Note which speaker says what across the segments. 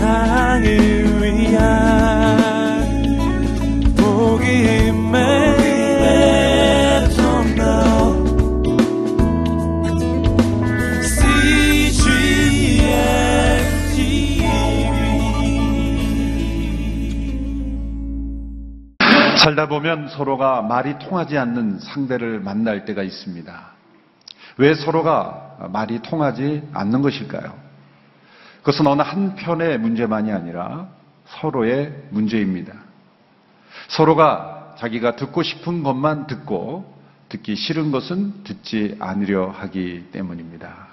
Speaker 1: 세상을 위한 복음의
Speaker 2: 살다 보면 서로가 말이 통하지 않는 상대를 만날 때가 있습니다. 왜 서로가 말이 통하지 않는 것일까요? 그것은 어느 한편의 문제만이 아니라 서로의 문제입니다. 서로가 자기가 듣고 싶은 것만 듣고 듣기 싫은 것은 듣지 않으려 하기 때문입니다.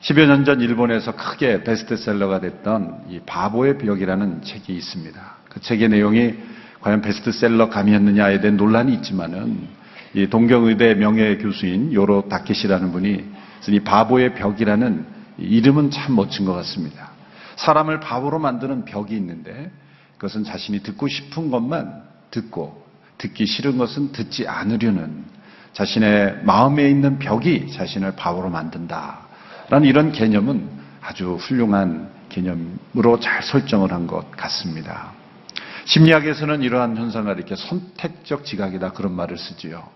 Speaker 2: 10여 년 전 일본에서 크게 베스트셀러가 됐던 이 바보의 벽이라는 책이 있습니다. 그 책의 내용이 과연 베스트셀러 감이었느냐에 대한 논란이 있지만은 이 동경의대 명예 교수인 요로 다케시라는 분이 쓴이 바보의 벽이라는 이 이름은 참 멋진 것 같습니다. 사람을 바보로 만드는 벽이 있는데 그것은 자신이 듣고 싶은 것만 듣고 듣기 싫은 것은 듣지 않으려는 자신의 마음에 있는 벽이 자신을 바보로 만든다. 라는 이런 개념은 아주 훌륭한 개념으로 잘 설정을 한 것 같습니다. 심리학에서는 이러한 현상을 이렇게 선택적 지각이다 그런 말을 쓰지요.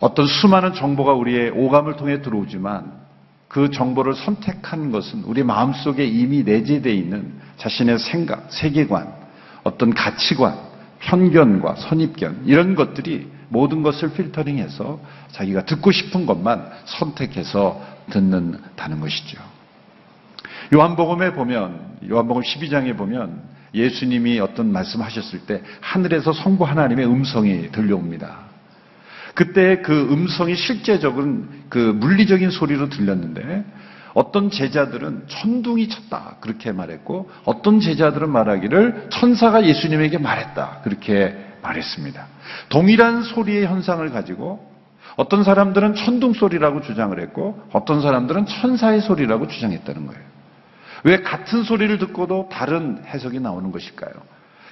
Speaker 2: 어떤 수많은 정보가 우리의 오감을 통해 들어오지만 그 정보를 선택한 것은 우리 마음속에 이미 내재되어 있는 자신의 생각, 세계관, 어떤 가치관, 편견과 선입견 이런 것들이 모든 것을 필터링해서 자기가 듣고 싶은 것만 선택해서 듣는다는 것이죠. 요한복음에 보면 요한복음 12장에 보면 예수님이 어떤 말씀하셨을 때 하늘에서 성부 하나님의 음성이 들려옵니다. 그때 그 음성이 실제적인 그 물리적인 소리로 들렸는데 어떤 제자들은 천둥이 쳤다 그렇게 말했고 어떤 제자들은 말하기를 천사가 예수님에게 말했다 그렇게 말했습니다. 동일한 소리의 현상을 가지고 어떤 사람들은 천둥 소리라고 주장을 했고 어떤 사람들은 천사의 소리라고 주장했다는 거예요. 왜 같은 소리를 듣고도 다른 해석이 나오는 것일까요?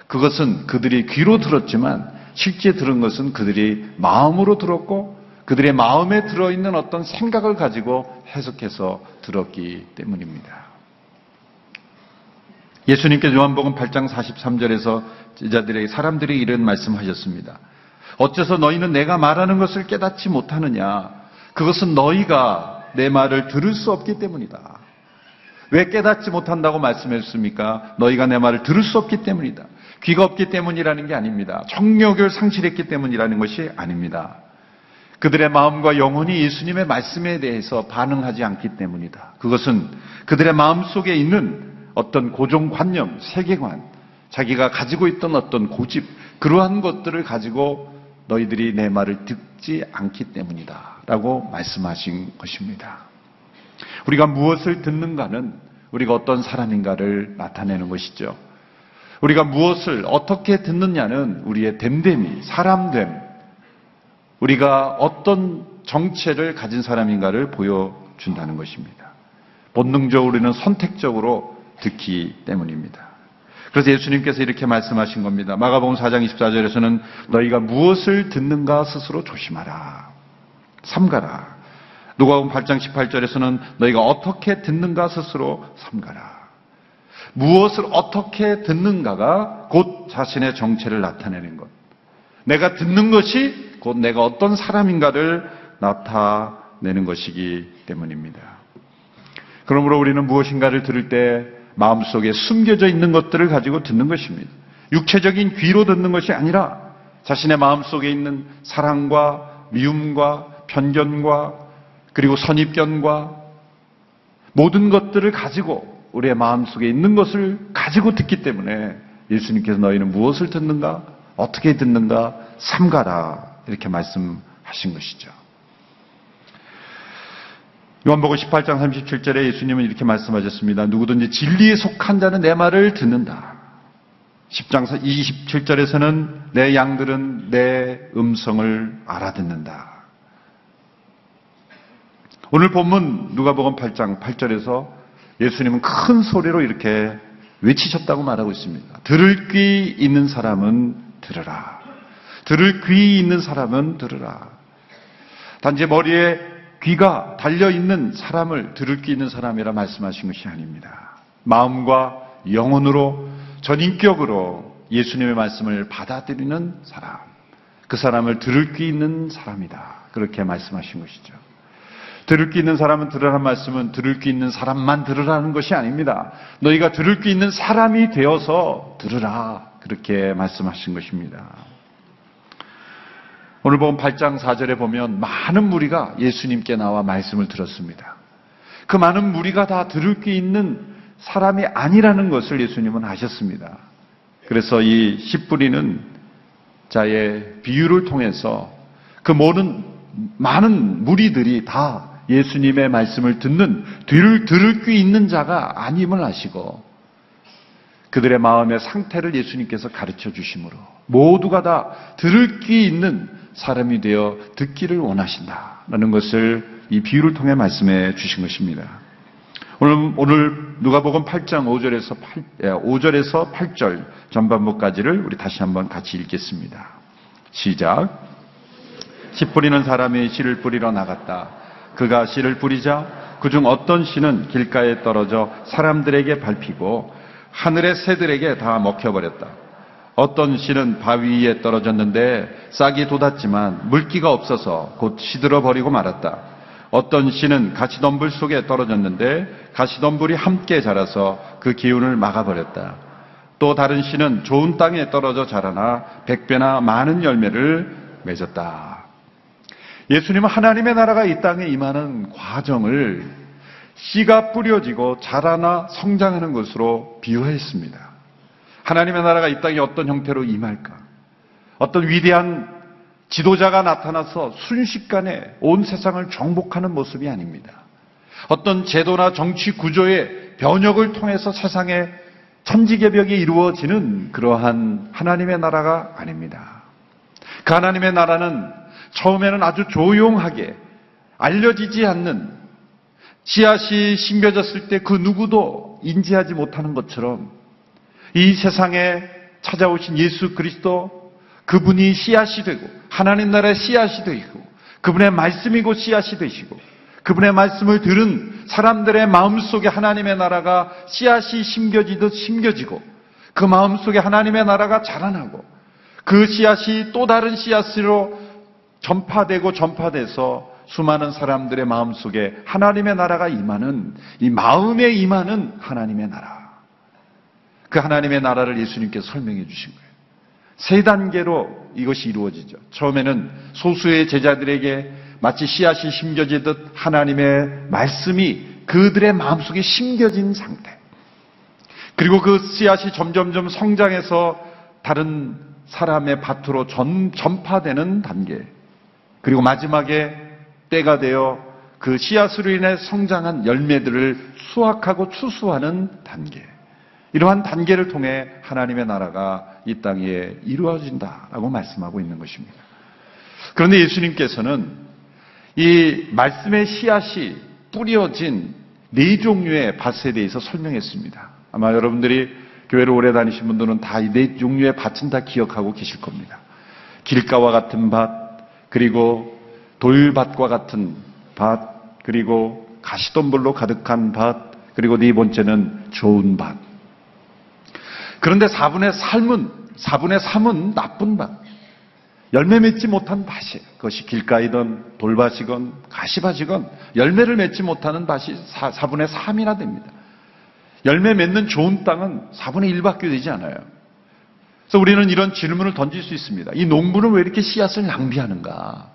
Speaker 2: 그것은 그들이 귀로 들었지만 실제 들은 것은 그들이 마음으로 들었고 그들의 마음에 들어있는 어떤 생각을 가지고 해석해서 들었기 때문입니다. 예수님께서 요한복음 8장 43절에서 제자들에게 사람들이 이런 말씀하셨습니다. 어째서 너희는 내가 말하는 것을 깨닫지 못하느냐? 그것은 너희가 내 말을 들을 수 없기 때문이다. 왜 깨닫지 못한다고 말씀했습니까? 너희가 내 말을 들을 수 없기 때문이다. 귀가 없기 때문이라는 게 아닙니다. 청력을 상실했기 때문이라는 것이 아닙니다. 그들의 마음과 영혼이 예수님의 말씀에 대해서 반응하지 않기 때문이다. 그것은 그들의 마음 속에 있는 어떤 고정관념, 세계관, 자기가 가지고 있던 어떤 고집, 그러한 것들을 가지고 너희들이 내 말을 듣지 않기 때문이다. 라고 말씀하신 것입니다. 우리가 무엇을 듣는가는 우리가 어떤 사람인가를 나타내는 것이죠. 우리가 무엇을 어떻게 듣느냐는 우리의 됨됨이, 사람됨, 우리가 어떤 정체를 가진 사람인가를 보여준다는 것입니다. 본능적으로 우리는 선택적으로 듣기 때문입니다. 그래서 예수님께서 이렇게 말씀하신 겁니다. 마가복음 4장 24절에서는 너희가 무엇을 듣는가 스스로 조심하라. 삼가라. 누가복음 8장 18절에서는 너희가 어떻게 듣는가 스스로 삼가라. 무엇을 어떻게 듣는가가 곧 자신의 정체를 나타내는 것. 내가 듣는 것이 곧 내가 어떤 사람인가를 나타내는 것이기 때문입니다. 그러므로 우리는 무엇인가를 들을 때 마음속에 숨겨져 있는 것들을 가지고 듣는 것입니다. 육체적인 귀로 듣는 것이 아니라 자신의 마음속에 있는 사랑과 미움과 편견과 그리고 선입견과 모든 것들을 가지고 우리의 마음속에 있는 것을 가지고 듣기 때문에 예수님께서 너희는 무엇을 듣는가? 어떻게 듣는가? 삼가라. 이렇게 말씀하신 것이죠. 요한복음 18장 37절에 예수님은 이렇게 말씀하셨습니다. 누구든지 진리에 속한 자는 내 말을 듣는다. 10장 27절에서는 내 양들은 내 음성을 알아듣는다. 오늘 본문 누가복음 8장 8절에서 예수님은 큰 소리로 이렇게 외치셨다고 말하고 있습니다. 들을 귀 있는 사람은 들으라. 들을 귀 있는 사람은 들으라. 단지 머리에 귀가 달려 있는 사람을 들을 귀 있는 사람이라 말씀하신 것이 아닙니다. 마음과 영혼으로 전인격으로 예수님의 말씀을 받아들이는 사람, 그 사람을 들을 귀 있는 사람이다. 그렇게 말씀하신 것이죠. 들을 귀 있는 사람은 들으라는 말씀은 들을 귀 있는 사람만 들으라는 것이 아닙니다. 너희가 들을 귀 있는 사람이 되어서 들으라. 그렇게 말씀하신 것입니다. 오늘 본 8장 4절에 보면 많은 무리가 예수님께 나와 말씀을 들었습니다. 그 많은 무리가 다 들을 귀 있는 사람이 아니라는 것을 예수님은 아셨습니다. 그래서 이 씨 뿌리는 자의 비유를 통해서 그 모든 많은 무리들이 다 예수님의 말씀을 듣는 뒤를 들을 귀 있는 자가 아님을 아시고 그들의 마음의 상태를 예수님께서 가르쳐 주심으로 모두가 다 들을 귀 있는 사람이 되어 듣기를 원하신다라는 것을 이 비유를 통해 말씀해 주신 것입니다. 오늘, 오늘 누가복음 8장 5절에서 8, 5절에서 8절 전반부까지를 우리 다시 한번 같이 읽겠습니다. 시작. 씨 뿌리는 사람이 씨를 뿌리러 나갔다. 그가 씨를 뿌리자 그중 어떤 씨는 길가에 떨어져 사람들에게 밟히고 하늘의 새들에게 다 먹혀버렸다. 어떤 씨는 바위 위에 떨어졌는데 싹이 돋았지만 물기가 없어서 곧 시들어 버리고 말았다. 어떤 씨는 가시덤불 속에 떨어졌는데 가시덤불이 함께 자라서 그 기운을 막아버렸다. 또 다른 씨는 좋은 땅에 떨어져 자라나 백배나 많은 열매를 맺었다. 예수님은 하나님의 나라가 이 땅에 임하는 과정을 씨가 뿌려지고 자라나 성장하는 것으로 비유했습니다. 하나님의 나라가 이 땅에 어떤 형태로 임할까? 어떤 위대한 지도자가 나타나서 순식간에 온 세상을 정복하는 모습이 아닙니다. 어떤 제도나 정치 구조의 변혁을 통해서 세상에 천지개벽이 이루어지는 그러한 하나님의 나라가 아닙니다. 그 하나님의 나라는 처음에는 아주 조용하게 알려지지 않는 씨앗이 심겨졌을 때 그 누구도 인지하지 못하는 것처럼 이 세상에 찾아오신 예수 그리스도 그분이 씨앗이 되고 하나님 나라의 씨앗이 되고 그분의 말씀이고 씨앗이 되시고 그분의 말씀을 들은 사람들의 마음속에 하나님의 나라가 씨앗이 심겨지듯 심겨지고 그 마음속에 하나님의 나라가 자라나고 그 씨앗이 또 다른 씨앗으로 전파되고 전파돼서 수많은 사람들의 마음 속에 하나님의 나라가 임하는 이 마음에 임하는 하나님의 나라. 그 하나님의 나라를 예수님께서 설명해 주신 거예요. 세 단계로 이것이 이루어지죠. 처음에는 소수의 제자들에게 마치 씨앗이 심겨지듯 하나님의 말씀이 그들의 마음속에 심겨진 상태. 그리고 그 씨앗이 점점점 성장해서 다른 사람의 밭으로 전, 전파되는 단계. 그리고 마지막에 때가 되어 그 씨앗으로 인해 성장한 열매들을 수확하고 추수하는 단계. 이러한 단계를 통해 하나님의 나라가 이 땅에 이루어진다라고 말씀하고 있는 것입니다. 그런데 예수님께서는 이 말씀의 씨앗이 뿌려진 네 종류의 밭에 대해서 설명했습니다. 아마 여러분들이 교회를 오래 다니신 분들은 다 이 네 종류의 밭은 다 기억하고 계실 겁니다. 길가와 같은 밭, 그리고 돌밭과 같은 밭, 그리고 가시덤불로 가득한 밭, 그리고 네 번째는 좋은 밭. 그런데 4분의 3은, 4분의 3은 나쁜 밭. 열매 맺지 못한 밭이에요. 그것이 길가이든 돌밭이건 가시밭이건 열매를 맺지 못하는 밭이 4, 4분의 3이나 됩니다. 열매 맺는 좋은 땅은 4분의 1밖에 되지 않아요. 그래서 우리는 이런 질문을 던질 수 있습니다. 이 농부는 왜 이렇게 씨앗을 낭비하는가?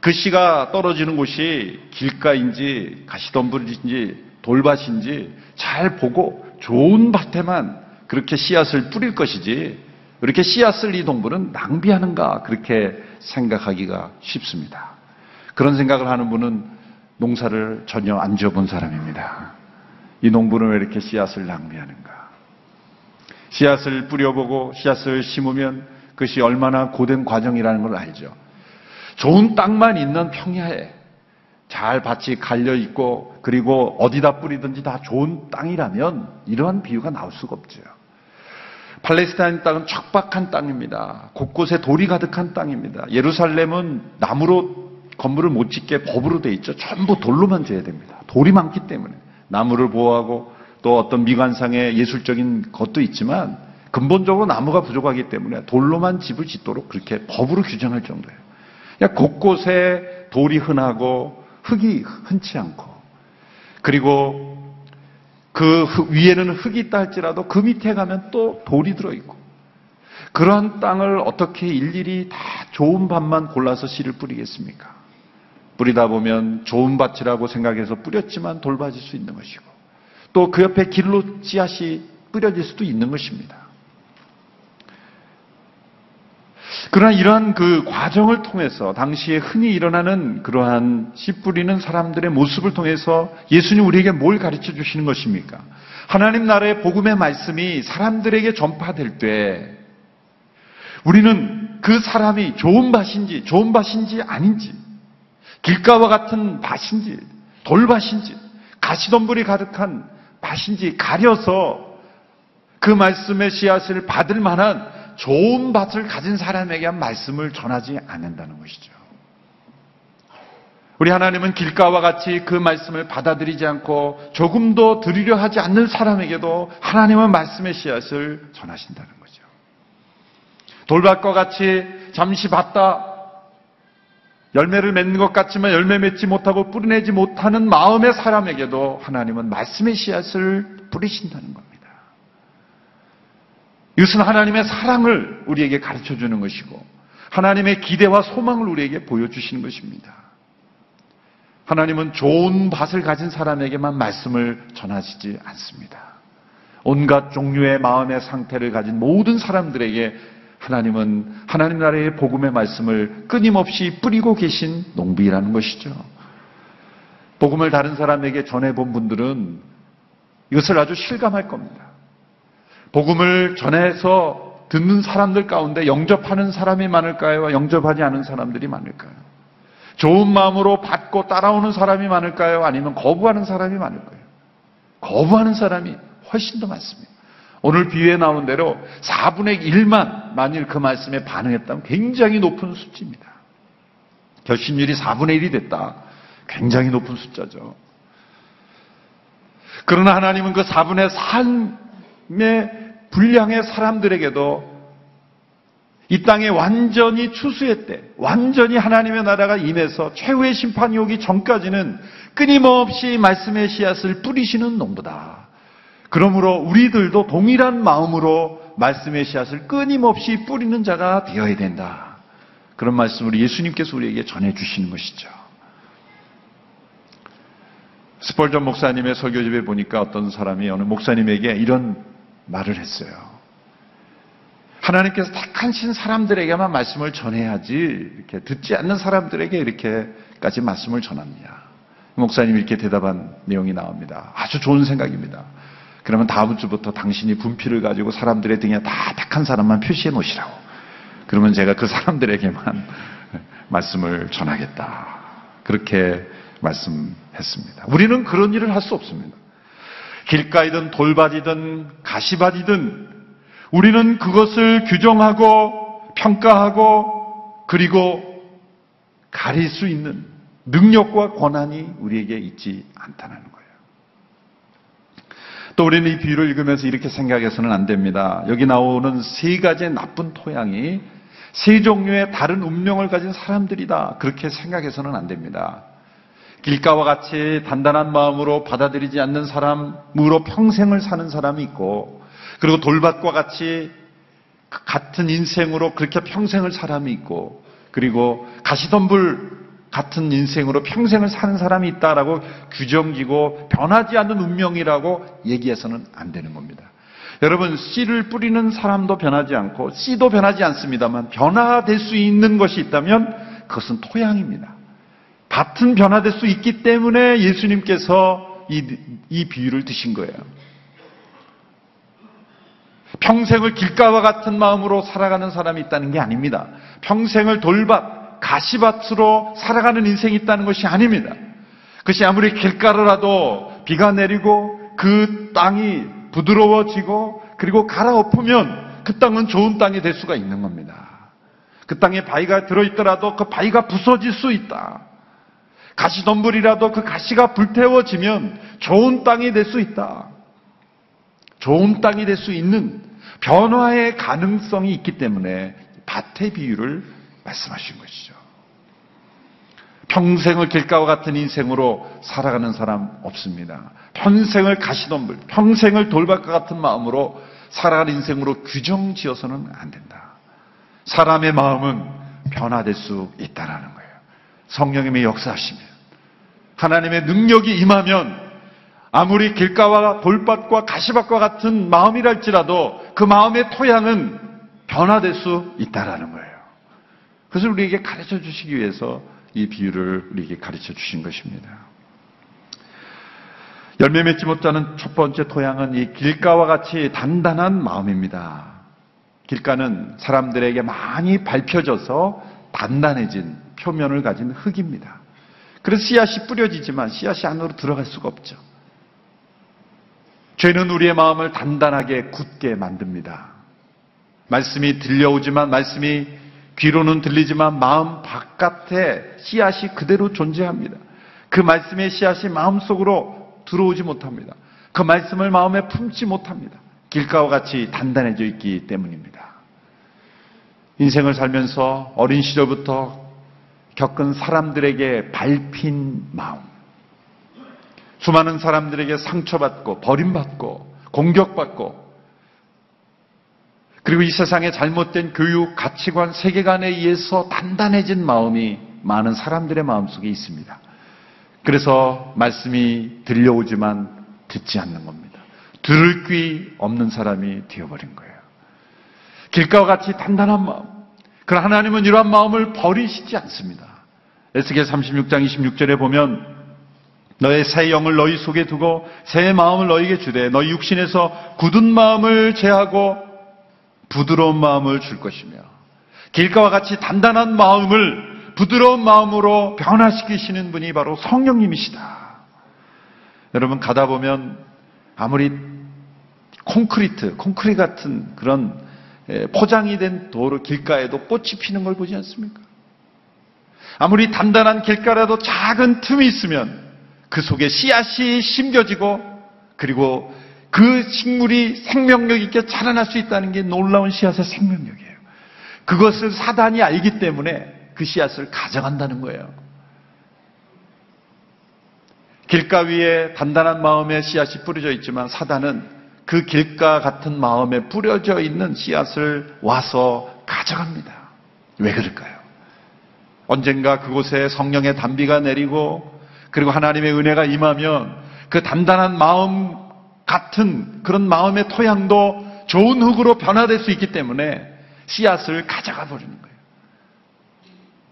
Speaker 2: 그 씨가 떨어지는 곳이 길가인지 가시덤불인지 돌밭인지 잘 보고 좋은 밭에만 그렇게 씨앗을 뿌릴 것이지 이렇게 씨앗을 이 동물은 낭비하는가 그렇게 생각하기가 쉽습니다. 그런 생각을 하는 분은 농사를 전혀 안 지어본 사람입니다. 이 농부는 왜 이렇게 씨앗을 낭비하는가? 씨앗을 뿌려보고 씨앗을 심으면 그것이 얼마나 고된 과정이라는 걸 알죠. 좋은 땅만 있는 평야에 잘 밭이 갈려 있고 그리고 어디다 뿌리든지 다 좋은 땅이라면 이러한 비유가 나올 수가 없죠. 팔레스타인 땅은 척박한 땅입니다. 곳곳에 돌이 가득한 땅입니다. 예루살렘은 나무로 건물을 못 짓게 법으로 돼 있죠. 전부 돌로만 지어야 됩니다. 돌이 많기 때문에 나무를 보호하고 또 어떤 미관상의 예술적인 것도 있지만 근본적으로 나무가 부족하기 때문에 돌로만 집을 짓도록 그렇게 법으로 규정할 정도예요. 그냥 곳곳에 돌이 흔하고 흙이 흔치 않고 그리고 그 흙- 위에는 흙이 있다 할지라도 그 밑에 가면 또 돌이 들어있고 그러한 땅을 어떻게 일일이 다 좋은 밭만 골라서 씨를 뿌리겠습니까? 뿌리다 보면 좋은 밭이라고 생각해서 뿌렸지만 돌봐질 수 있는 것이고 또 그 옆에 길로 씨앗이 뿌려질 수도 있는 것입니다. 그러나 이러한 그 과정을 통해서 당시에 흔히 일어나는 그러한 씨 뿌리는 사람들의 모습을 통해서 예수님 우리에게 뭘 가르쳐 주시는 것입니까? 하나님 나라의 복음의 말씀이 사람들에게 전파될 때 우리는 그 사람이 좋은 밭인지 좋은 밭인지 아닌지 길가와 같은 밭인지 돌밭인지 가시덤불이 가득한 밭인지 가려서 그 말씀의 씨앗을 받을 만한 좋은 밭을 가진 사람에게 한 말씀을 전하지 않는다는 것이죠. 우리 하나님은 길가와 같이 그 말씀을 받아들이지 않고 조금도 들으려 하지 않는 사람에게도 하나님은 말씀의 씨앗을 전하신다는 거죠. 돌밭과 같이 잠시 봤다 열매를 맺는 것 같지만 열매 맺지 못하고 뿌리내지 못하는 마음의 사람에게도 하나님은 말씀의 씨앗을 뿌리신다는 겁니다. 이것은 하나님의 사랑을 우리에게 가르쳐 주는 것이고 하나님의 기대와 소망을 우리에게 보여주시는 것입니다. 하나님은 좋은 밭을 가진 사람에게만 말씀을 전하시지 않습니다. 온갖 종류의 마음의 상태를 가진 모든 사람들에게 하나님은 하나님 나라의 복음의 말씀을 끊임없이 뿌리고 계신 농부이라는 것이죠. 복음을 다른 사람에게 전해본 분들은 이것을 아주 실감할 겁니다. 복음을 전해서 듣는 사람들 가운데 영접하는 사람이 많을까요? 영접하지 않은 사람들이 많을까요? 좋은 마음으로 받고 따라오는 사람이 많을까요? 아니면 거부하는 사람이 많을까요? 거부하는 사람이 훨씬 더 많습니다. 오늘 비유에 나온 대로 4분의 1만 만일 그 말씀에 반응했다면 굉장히 높은 수치입니다. 결신율이 4분의 1이 됐다. 굉장히 높은 숫자죠. 그러나 하나님은 그 4분의 3의 분량의 사람들에게도 이 땅에 완전히 추수했대. 완전히 하나님의 나라가 임해서 최후의 심판이 오기 전까지는 끊임없이 말씀의 씨앗을 뿌리시는 농부다. 그러므로 우리들도 동일한 마음으로 말씀의 씨앗을 끊임없이 뿌리는 자가 되어야 된다. 그런 말씀을 예수님께서 우리에게 전해주시는 것이죠. 스펄전 목사님의 설교집에 보니까 어떤 사람이 어느 목사님에게 이런 말을 했어요. 하나님께서 택하신 사람들에게만 말씀을 전해야지 이렇게 듣지 않는 사람들에게 이렇게까지 말씀을 전합니다. 목사님이 이렇게 대답한 내용이 나옵니다. 아주 좋은 생각입니다. 그러면 다음 주부터 당신이 분필을 가지고 사람들의 등에 다 택한 사람만 표시해 놓으시라고. 그러면 제가 그 사람들에게만 말씀을 전하겠다. 그렇게 말씀했습니다. 우리는 그런 일을 할 수 없습니다. 길가이든 돌밭이든 가시밭이든 우리는 그것을 규정하고 평가하고 그리고 가릴 수 있는 능력과 권한이 우리에게 있지 않다는 거예요. 또 우리는 이 비유를 읽으면서 이렇게 생각해서는 안 됩니다. 여기 나오는 세 가지의 나쁜 토양이 세 종류의 다른 운명을 가진 사람들이다. 그렇게 생각해서는 안 됩니다. 길가와 같이 단단한 마음으로 받아들이지 않는 사람으로 평생을 사는 사람이 있고, 그리고 돌밭과 같이 같은 인생으로 그렇게 평생을 사람이 있고, 그리고 가시덤불 같은 인생으로 평생을 사는 사람이 있다라고 규정지고 변하지 않는 운명이라고 얘기해서는 안 되는 겁니다. 여러분, 씨를 뿌리는 사람도 변하지 않고, 씨도 변하지 않습니다만, 변화될 수 있는 것이 있다면, 그것은 토양입니다. 밭은 변화될 수 있기 때문에 예수님께서 이, 이 비유를 드신 거예요. 평생을 길가와 같은 마음으로 살아가는 사람이 있다는 게 아닙니다. 평생을 돌밭, 가시밭으로 살아가는 인생이 있다는 것이 아닙니다. 그것이 아무리 길가로라도 비가 내리고 그 땅이 부드러워지고 그리고 갈아엎으면 그 땅은 좋은 땅이 될 수가 있는 겁니다. 그 땅에 바위가 들어있더라도 그 바위가 부서질 수 있다. 가시덤불이라도 그 가시가 불태워지면 좋은 땅이 될 수 있다. 좋은 땅이 될 수 있는 변화의 가능성이 있기 때문에 밭의 비유를 말씀하신 것이죠. 평생을 길가와 같은 인생으로 살아가는 사람 없습니다. 평생을 가시덤불, 평생을 돌밭과 같은 마음으로 살아가는 인생으로 규정 지어서는 안 된다. 사람의 마음은 변화될 수 있다라는 거예요. 성령님의 역사하시면 하나님의 능력이 임하면 아무리 길가와 돌밭과 가시밭과 같은 마음이랄지라도 그 마음의 토양은 변화될 수 있다라는 거예요. 그래서 우리에게 가르쳐 주시기 위해서 이 비유를 우리에게 가르쳐 주신 것입니다. 열매 맺지 못하는 첫 번째 토양은 이 길가와 같이 단단한 마음입니다. 길가는 사람들에게 많이 밟혀져서 단단해진 표면을 가진 흙입니다. 그래서 씨앗이 뿌려지지만 씨앗이 안으로 들어갈 수가 없죠. 죄는 우리의 마음을 단단하게 굳게 만듭니다. 말씀이 들려오지만 말씀이 귀로는 들리지만 마음 바깥에 씨앗이 그대로 존재합니다. 그 말씀의 씨앗이 마음속으로 들어오지 못합니다. 그 말씀을 마음에 품지 못합니다. 길가와 같이 단단해져 있기 때문입니다. 인생을 살면서 어린 시절부터 겪은 사람들에게 밟힌 마음, 수많은 사람들에게 상처받고 버림받고 공격받고 그리고 이 세상의 잘못된 교육, 가치관, 세계관에 의해서 단단해진 마음이 많은 사람들의 마음속에 있습니다. 그래서 말씀이 들려오지만 듣지 않는 겁니다. 들을 귀 없는 사람이 되어버린 거예요. 길가와 같이 단단한 마음. 그러나 하나님은 이러한 마음을 버리시지 않습니다. 에스겔 36장 26절에 보면 너의 새 영을 너희 속에 두고 새 마음을 너희에게 주되 너희 육신에서 굳은 마음을 제하고 부드러운 마음을 줄 것이며 길가와 같이 단단한 마음을 부드러운 마음으로 변화시키시는 분이 바로 성령님이시다. 여러분 가다 보면 아무리 콘크리트, 콘크리 같은 그런 에, 포장이 된 도로 길가에도 꽃이 피는 걸 보지 않습니까? 아무리 단단한 길가라도 작은 틈이 있으면 그 속에 씨앗이 심겨지고 그리고 그 식물이 생명력 있게 자라날 수 있다는 게 놀라운 씨앗의 생명력이에요. 그것을 사단이 알기 때문에 그 씨앗을 가져간다는 거예요. 길가 위에 단단한 마음의 씨앗이 뿌려져 있지만 사단은 그 길가 같은 마음에 뿌려져 있는 씨앗을 와서 가져갑니다. 왜 그럴까요? 언젠가 그곳에 성령의 단비가 내리고 그리고 하나님의 은혜가 임하면 그 단단한 마음 같은 그런 마음의 토양도 좋은 흙으로 변화될 수 있기 때문에 씨앗을 가져가 버리는 거예요.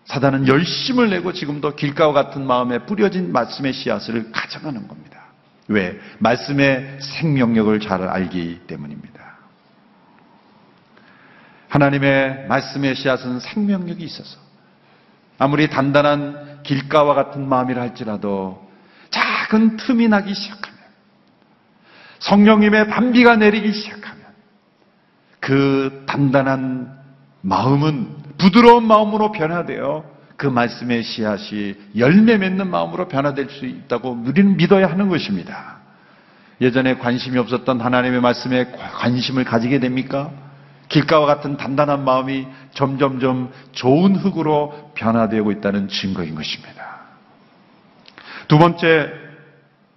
Speaker 2: 사단은 열심을 내고 지금도 길가와 같은 마음에 뿌려진 말씀의 씨앗을 가져가는 겁니다. 왜? 말씀의 생명력을 잘 알기 때문입니다. 하나님의 말씀의 씨앗은 생명력이 있어서 아무리 단단한 길가와 같은 마음이라 할지라도 작은 틈이 나기 시작하면 성령님의 반비가 내리기 시작하면 그 단단한 마음은 부드러운 마음으로 변화되어 그 말씀의 씨앗이 열매 맺는 마음으로 변화될 수 있다고 우리는 믿어야 하는 것입니다. 예전에 관심이 없었던 하나님의 말씀에 관심을 가지게 됩니까? 길가와 같은 단단한 마음이 점점점 좋은 흙으로 변화되고 있다는 증거인 것입니다. 두 번째,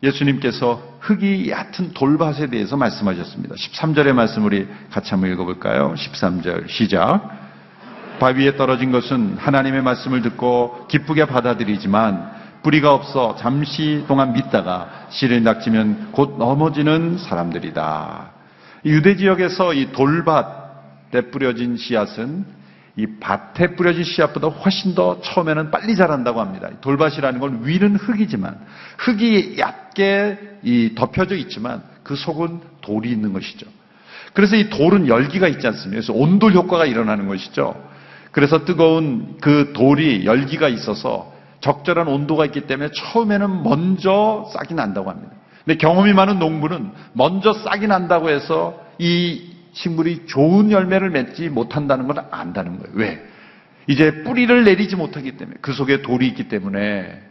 Speaker 2: 예수님께서 흙이 얕은 돌밭에 대해서 말씀하셨습니다. 13절의 말씀 우리 같이 한번 읽어볼까요? 13절 시작. 바위에 떨어진 것은 하나님의 말씀을 듣고 기쁘게 받아들이지만 뿌리가 없어 잠시 동안 믿다가 씨를 낚지면 곧 넘어지는 사람들이다. 유대 지역에서 이 돌밭에 뿌려진 씨앗은 이 밭에 뿌려진 씨앗보다 훨씬 더 처음에는 빨리 자란다고 합니다. 돌밭이라는 건 위는 흙이지만 흙이 얕게 이 덮여져 있지만 그 속은 돌이 있는 것이죠. 그래서 이 돌은 열기가 있지 않습니까? 그래서 온돌 효과가 일어나는 것이죠. 그래서 뜨거운 그 돌이 열기가 있어서 적절한 온도가 있기 때문에 처음에는 먼저 싹이 난다고 합니다. 근데 경험이 많은 농부는 먼저 싹이 난다고 해서 이 식물이 좋은 열매를 맺지 못한다는 걸 안다는 거예요. 왜? 이제 뿌리를 내리지 못하기 때문에 그 속에 돌이 있기 때문에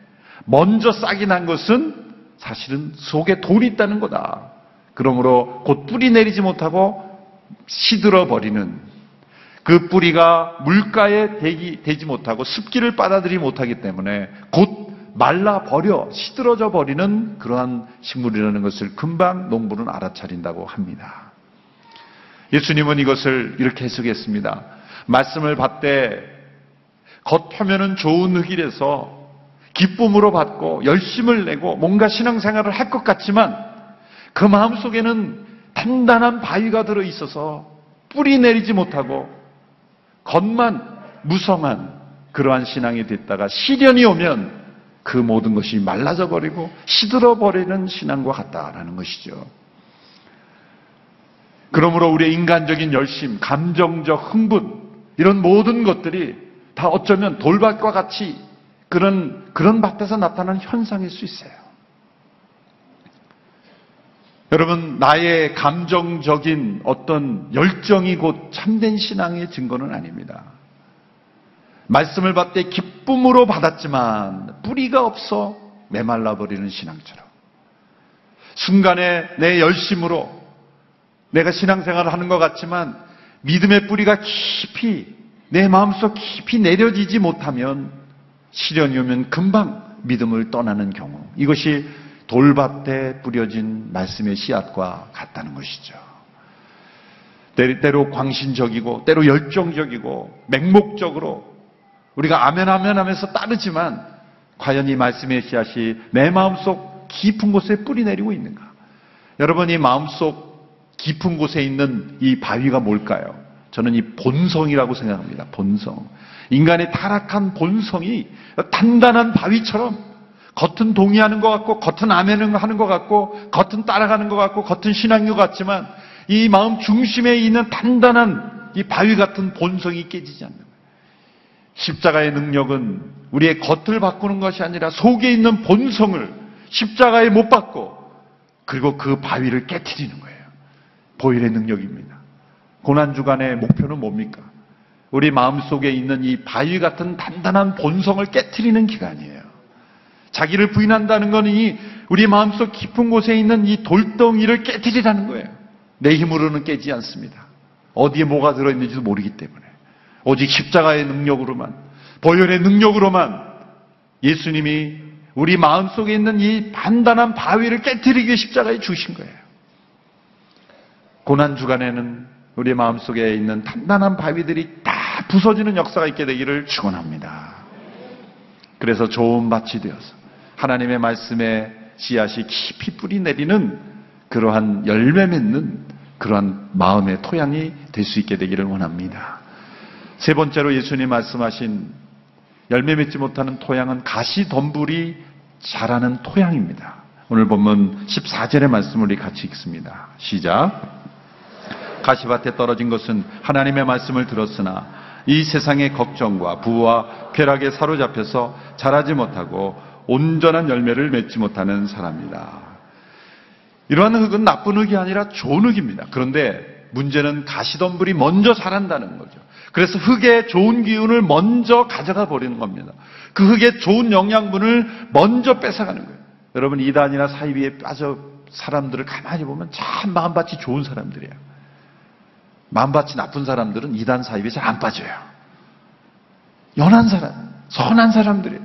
Speaker 2: 먼저 싹이 난 것은 사실은 속에 돌이 있다는 거다. 그러므로 곧 뿌리 내리지 못하고 시들어 버리는 그 뿌리가 물가에 대기, 되지 못하고 습기를 빨아들이지 못하기 때문에 곧 말라 버려 시들어져 버리는 그러한 식물이라는 것을 금방 농부는 알아차린다고 합니다. 예수님은 이것을 이렇게 해석했습니다. 말씀을 받되 겉표면은 좋은 흙이라서 기쁨으로 받고 열심을 내고 뭔가 신앙생활을 할 것 같지만 그 마음 속에는 단단한 바위가 들어 있어서 뿌리 내리지 못하고 겉만 무성한 그러한 신앙이 됐다가 시련이 오면 그 모든 것이 말라져 버리고 시들어 버리는 신앙과 같다라는 것이죠. 그러므로 우리의 인간적인 열심, 감정적 흥분, 이런 모든 것들이 다 어쩌면 돌밭과 같이 그런, 그런 밭에서 나타나는 현상일 수 있어요. 여러분, 나의 감정적인 어떤 열정이 곧 참된 신앙의 증거는 아닙니다. 말씀을 받되 기쁨으로 받았지만 뿌리가 없어 메말라 버리는 신앙처럼. 순간에 내 열심으로 내가 신앙생활을 하는 것 같지만 믿음의 뿌리가 깊이 내 마음속 깊이 내려지지 못하면 시련이 오면 금방 믿음을 떠나는 경우 이것이 돌밭에 뿌려진 말씀의 씨앗과 같다는 것이죠. 때로 광신적이고 때로 열정적이고 맹목적으로 우리가 아멘 아멘 하면서 따르지만 과연 이 말씀의 씨앗이 내 마음속 깊은 곳에 뿌리 내리고 있는가? 여러분 이 마음속 깊은 곳에 있는 이 바위가 뭘까요? 저는 이 본성이라고 생각합니다. 본성. 인간의 타락한 본성이 단단한 바위처럼 겉은 동의하는 것 같고 겉은 아멘을 하는 것 같고 겉은 따라가는 것 같고 겉은 신앙인 것 같지만 이 마음 중심에 있는 단단한 이 바위 같은 본성이 깨지지 않는 거예요. 십자가의 능력은 우리의 겉을 바꾸는 것이 아니라 속에 있는 본성을 십자가에 못 박고 그리고 그 바위를 깨뜨리는 거예요. 보일의 능력입니다. 고난주간의 목표는 뭡니까? 우리 마음속에 있는 이 바위 같은 단단한 본성을 깨뜨리는 기간이에요. 자기를 부인한다는 것은 이 우리 마음속 깊은 곳에 있는 이 돌덩이를 깨뜨리라는 거예요. 내 힘으로는 깨지 않습니다. 어디에 뭐가 들어있는지도 모르기 때문에. 오직 십자가의 능력으로만, 보혈의 능력으로만 예수님이 우리 마음속에 있는 이 단단한 바위를 깨뜨리기 십자가에 주신 거예요. 고난 주간에는 우리 마음속에 있는 단단한 바위들이 다 부서지는 역사가 있게 되기를 축원합니다. 그래서 좋은 밭이 되어서 하나님의 말씀에 씨앗이 깊이 뿌리 내리는 그러한 열매 맺는 그러한 마음의 토양이 될 수 있게 되기를 원합니다. 세 번째로 예수님 말씀하신 열매 맺지 못하는 토양은 가시 덤불이 자라는 토양입니다. 오늘 본문 14절의 말씀을 우리 같이 읽습니다. 시작. 가시밭에 떨어진 것은 하나님의 말씀을 들었으나 이 세상의 걱정과 부와 쾌락에 사로잡혀서 자라지 못하고 온전한 열매를 맺지 못하는 사람이다. 이러한 흙은 나쁜 흙이 아니라 좋은 흙입니다. 그런데 문제는 가시덤불이 먼저 자란다는 거죠. 그래서 흙의 좋은 기운을 먼저 가져가 버리는 겁니다. 그 흙의 좋은 영양분을 먼저 뺏어가는 거예요. 여러분 이단이나 사이비에 빠져 사람들을 가만히 보면 참 마음밭이 좋은 사람들이에 요. 마음밭이 나쁜 사람들은 이단 사이비에 잘 안 빠져요. 연한 사람, 선한 사람들이에요.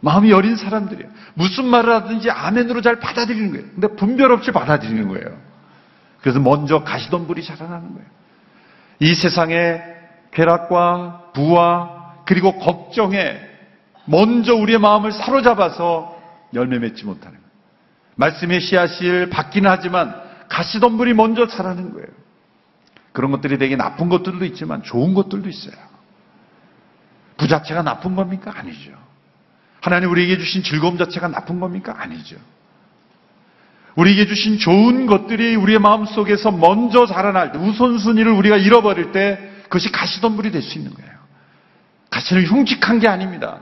Speaker 2: 마음이 여린 사람들이에요. 무슨 말을 하든지 아멘으로 잘 받아들이는 거예요. 근데 분별 없이 받아들이는 거예요. 그래서 먼저 가시덤불이 자라나는 거예요. 이 세상에 쾌락과 부와 그리고 걱정에 먼저 우리의 마음을 사로잡아서 열매 맺지 못하는 거예요. 말씀의 씨앗을 받기는 하지만 가시덤불이 먼저 자라는 거예요. 그런 것들이 되게 나쁜 것들도 있지만 좋은 것들도 있어요. 부 자체가 나쁜 겁니까? 아니죠. 하나님 우리에게 주신 즐거움 자체가 나쁜 겁니까? 아니죠. 우리에게 주신 좋은 것들이 우리의 마음 속에서 먼저 자라날 때, 우선순위를 우리가 잃어버릴 때 그것이 가시덤불이 될 수 있는 거예요. 가시는 흉측한 게 아닙니다.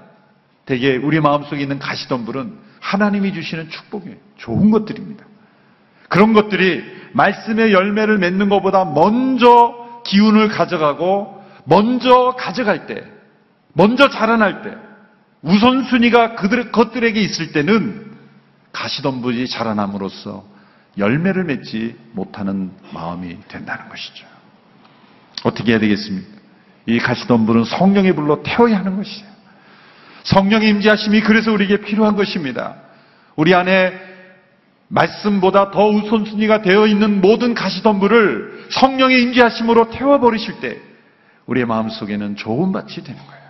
Speaker 2: 대개 우리 마음 속에 있는 가시덤불은 하나님이 주시는 축복이에요. 좋은 것들입니다. 그런 것들이 말씀의 열매를 맺는 것보다 먼저 기운을 가져가고 먼저 가져갈 때, 먼저 자라날 때, 우선순위가 그들, 것들에게 있을 때는 가시덤불이 자라남으로써 열매를 맺지 못하는 마음이 된다는 것이죠. 어떻게 해야 되겠습니까? 이 가시덤불은 성령의 불로 태워야 하는 것이에요. 성령의 임재하심이 그래서 우리에게 필요한 것입니다. 우리 안에 말씀보다 더 우선순위가 되어 있는 모든 가시덤불을 성령의 임재하심으로 태워버리실 때 우리의 마음속에는 좋은 밭이 되는 거예요.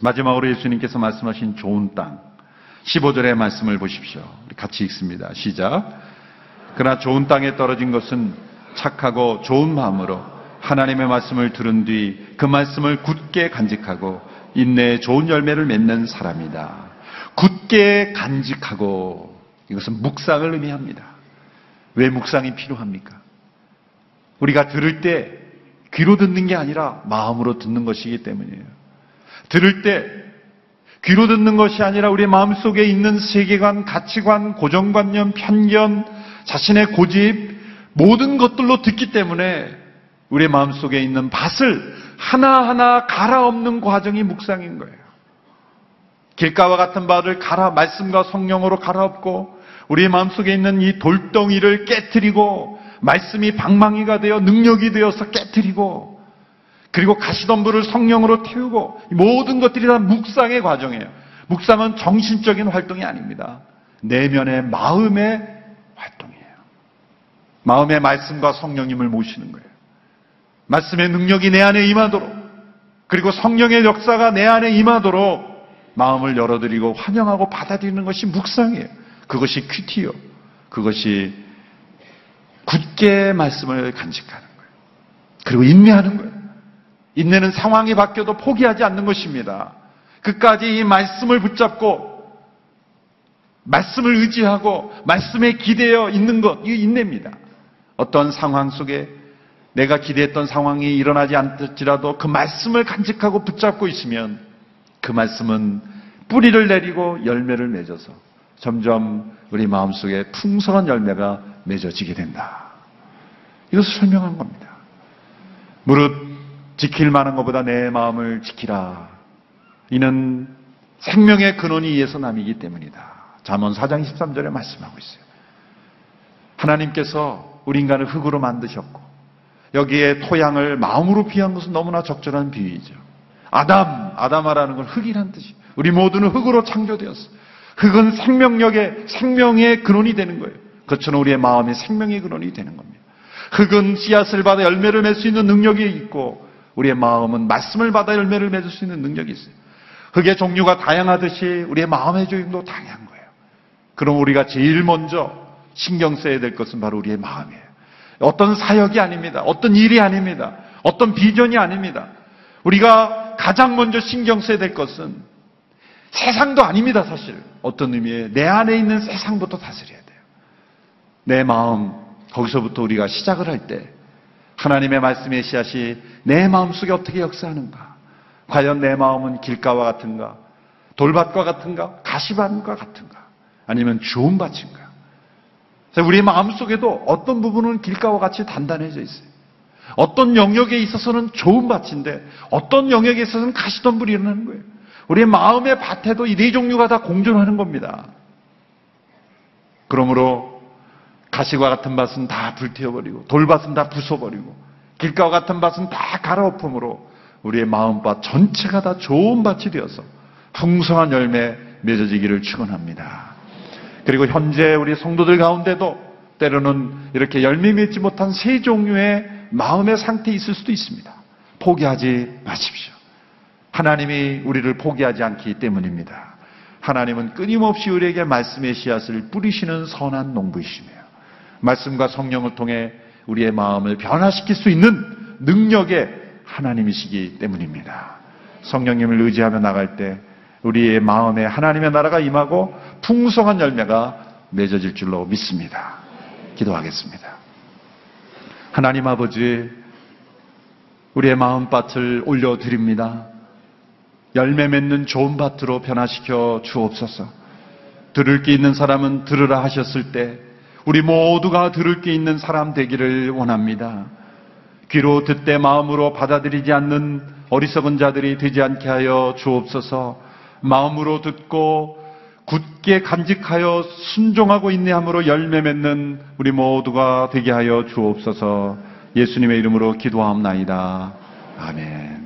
Speaker 2: 마지막으로 예수님께서 말씀하신 좋은 땅 15절의 말씀을 보십시오. 같이 읽습니다. 시작. 그러나 좋은 땅에 떨어진 것은 착하고 좋은 마음으로 하나님의 말씀을 들은 뒤 그 말씀을 굳게 간직하고 인내에 좋은 열매를 맺는 사람이다. 굳게 간직하고 이것은 묵상을 의미합니다. 왜 묵상이 필요합니까? 우리가 들을 때 귀로 듣는 게 아니라 마음으로 듣는 것이기 때문이에요. 들을 때 귀로 듣는 것이 아니라 우리 마음속에 있는 세계관, 가치관, 고정관념, 편견, 자신의 고집, 모든 것들로 듣기 때문에 우리 마음속에 있는 밭을 하나하나 갈아엎는 과정이 묵상인 거예요. 길가와 같은 밭을 갈아, 말씀과 성령으로 갈아엎고 우리 마음속에 있는 이 돌덩이를 깨뜨리고 말씀이 방망이가 되어 능력이 되어서 깨뜨리고 그리고 가시덤불을 성령으로 태우고 이 모든 것들이 다 묵상의 과정이에요. 묵상은 정신적인 활동이 아닙니다. 내면의 마음의 활동이에요. 마음의 말씀과 성령님을 모시는 거예요. 말씀의 능력이 내 안에 임하도록 그리고 성령의 역사가 내 안에 임하도록 마음을 열어드리고 환영하고 받아들이는 것이 묵상이에요. 그것이 큐티요. 그것이 굳게 말씀을 간직하는 거예요. 그리고 인내하는 거예요. 인내는 상황이 바뀌어도 포기하지 않는 것입니다. 끝까지 이 말씀을 붙잡고 말씀을 의지하고 말씀에 기대어 있는 것, 이 인내입니다. 어떤 상황 속에 내가 기대했던 상황이 일어나지 않을지라도 그 말씀을 간직하고 붙잡고 있으면 그 말씀은 뿌리를 내리고 열매를 맺어서 점점 우리 마음속에 풍성한 열매가 맺어지게 된다. 이것을 설명한 겁니다. 무릇 지킬 만한 것보다 내 마음을 지키라. 이는 생명의 근원이 이에서 남이기 때문이다. 잠언 4장 13절에 말씀하고 있어요. 하나님께서 우리 인간을 흙으로 만드셨고 여기에 토양을 마음으로 비한 것은 너무나 적절한 비유이죠. 아담, 아담아라는 건 흙이란 뜻이에요. 우리 모두는 흙으로 창조되었어. 흙은 생명력의 생명의 근원이 되는 거예요. 그처럼 우리의 마음이 생명의 근원이 되는 겁니다. 흙은 씨앗을 받아 열매를 맺을 수 있는 능력이 있고 우리의 마음은 말씀을 받아 열매를 맺을 수 있는 능력이 있어요. 흙의 종류가 다양하듯이 우리의 마음의 종류도 다양한 거예요. 그럼 우리가 제일 먼저 신경 써야 될 것은 바로 우리의 마음이에요. 어떤 사역이 아닙니다. 어떤 일이 아닙니다. 어떤 비전이 아닙니다. 우리가 가장 먼저 신경 써야 될 것은 세상도 아닙니다, 사실. 어떤 의미에 내 안에 있는 세상부터 다스려야 돼요. 내 마음, 거기서부터 우리가 시작을 할 때 하나님의 말씀의 씨앗이 내 마음 속에 어떻게 역사하는가? 과연 내 마음은 길가와 같은가? 돌밭과 같은가? 가시밭과 같은가? 아니면 좋은 밭인가? 우리의 마음 속에도 어떤 부분은 길가와 같이 단단해져 있어요. 어떤 영역에 있어서는 좋은 밭인데 어떤 영역에 있어서는 가시덤불이 일어나는 거예요. 우리의 마음의 밭에도 이 네 종류가 다 공존하는 겁니다. 그러므로 가시와 같은 밭은 다 불태워버리고 돌밭은 다 부숴버리고 길가와 같은 밭은 다 갈아엎음으로 우리의 마음밭 전체가 다 좋은 밭이 되어서 풍성한 열매 맺어지기를 축원합니다. 그리고 현재 우리 성도들 가운데도 때로는 이렇게 열매 맺지 못한 세 종류의 마음의 상태에 있을 수도 있습니다. 포기하지 마십시오. 하나님이 우리를 포기하지 않기 때문입니다. 하나님은 끊임없이 우리에게 말씀의 씨앗을 뿌리시는 선한 농부이시며 말씀과 성령을 통해 우리의 마음을 변화시킬 수 있는 능력의 하나님이시기 때문입니다. 성령님을 의지하며 나갈 때 우리의 마음에 하나님의 나라가 임하고 풍성한 열매가 맺어질 줄로 믿습니다. 기도하겠습니다. 하나님 아버지, 우리의 마음밭을 올려드립니다. 열매 맺는 좋은 밭으로 변화시켜 주옵소서. 들을 게 있는 사람은 들으라 하셨을 때 우리 모두가 들을 게 있는 사람 되기를 원합니다. 귀로 듣되 마음으로 받아들이지 않는 어리석은 자들이 되지 않게 하여 주옵소서. 마음으로 듣고 굳게 간직하여 순종하고 인내함으로 열매 맺는 우리 모두가 되게 하여 주옵소서 예수님의 이름으로 기도하옵나이다. 아멘.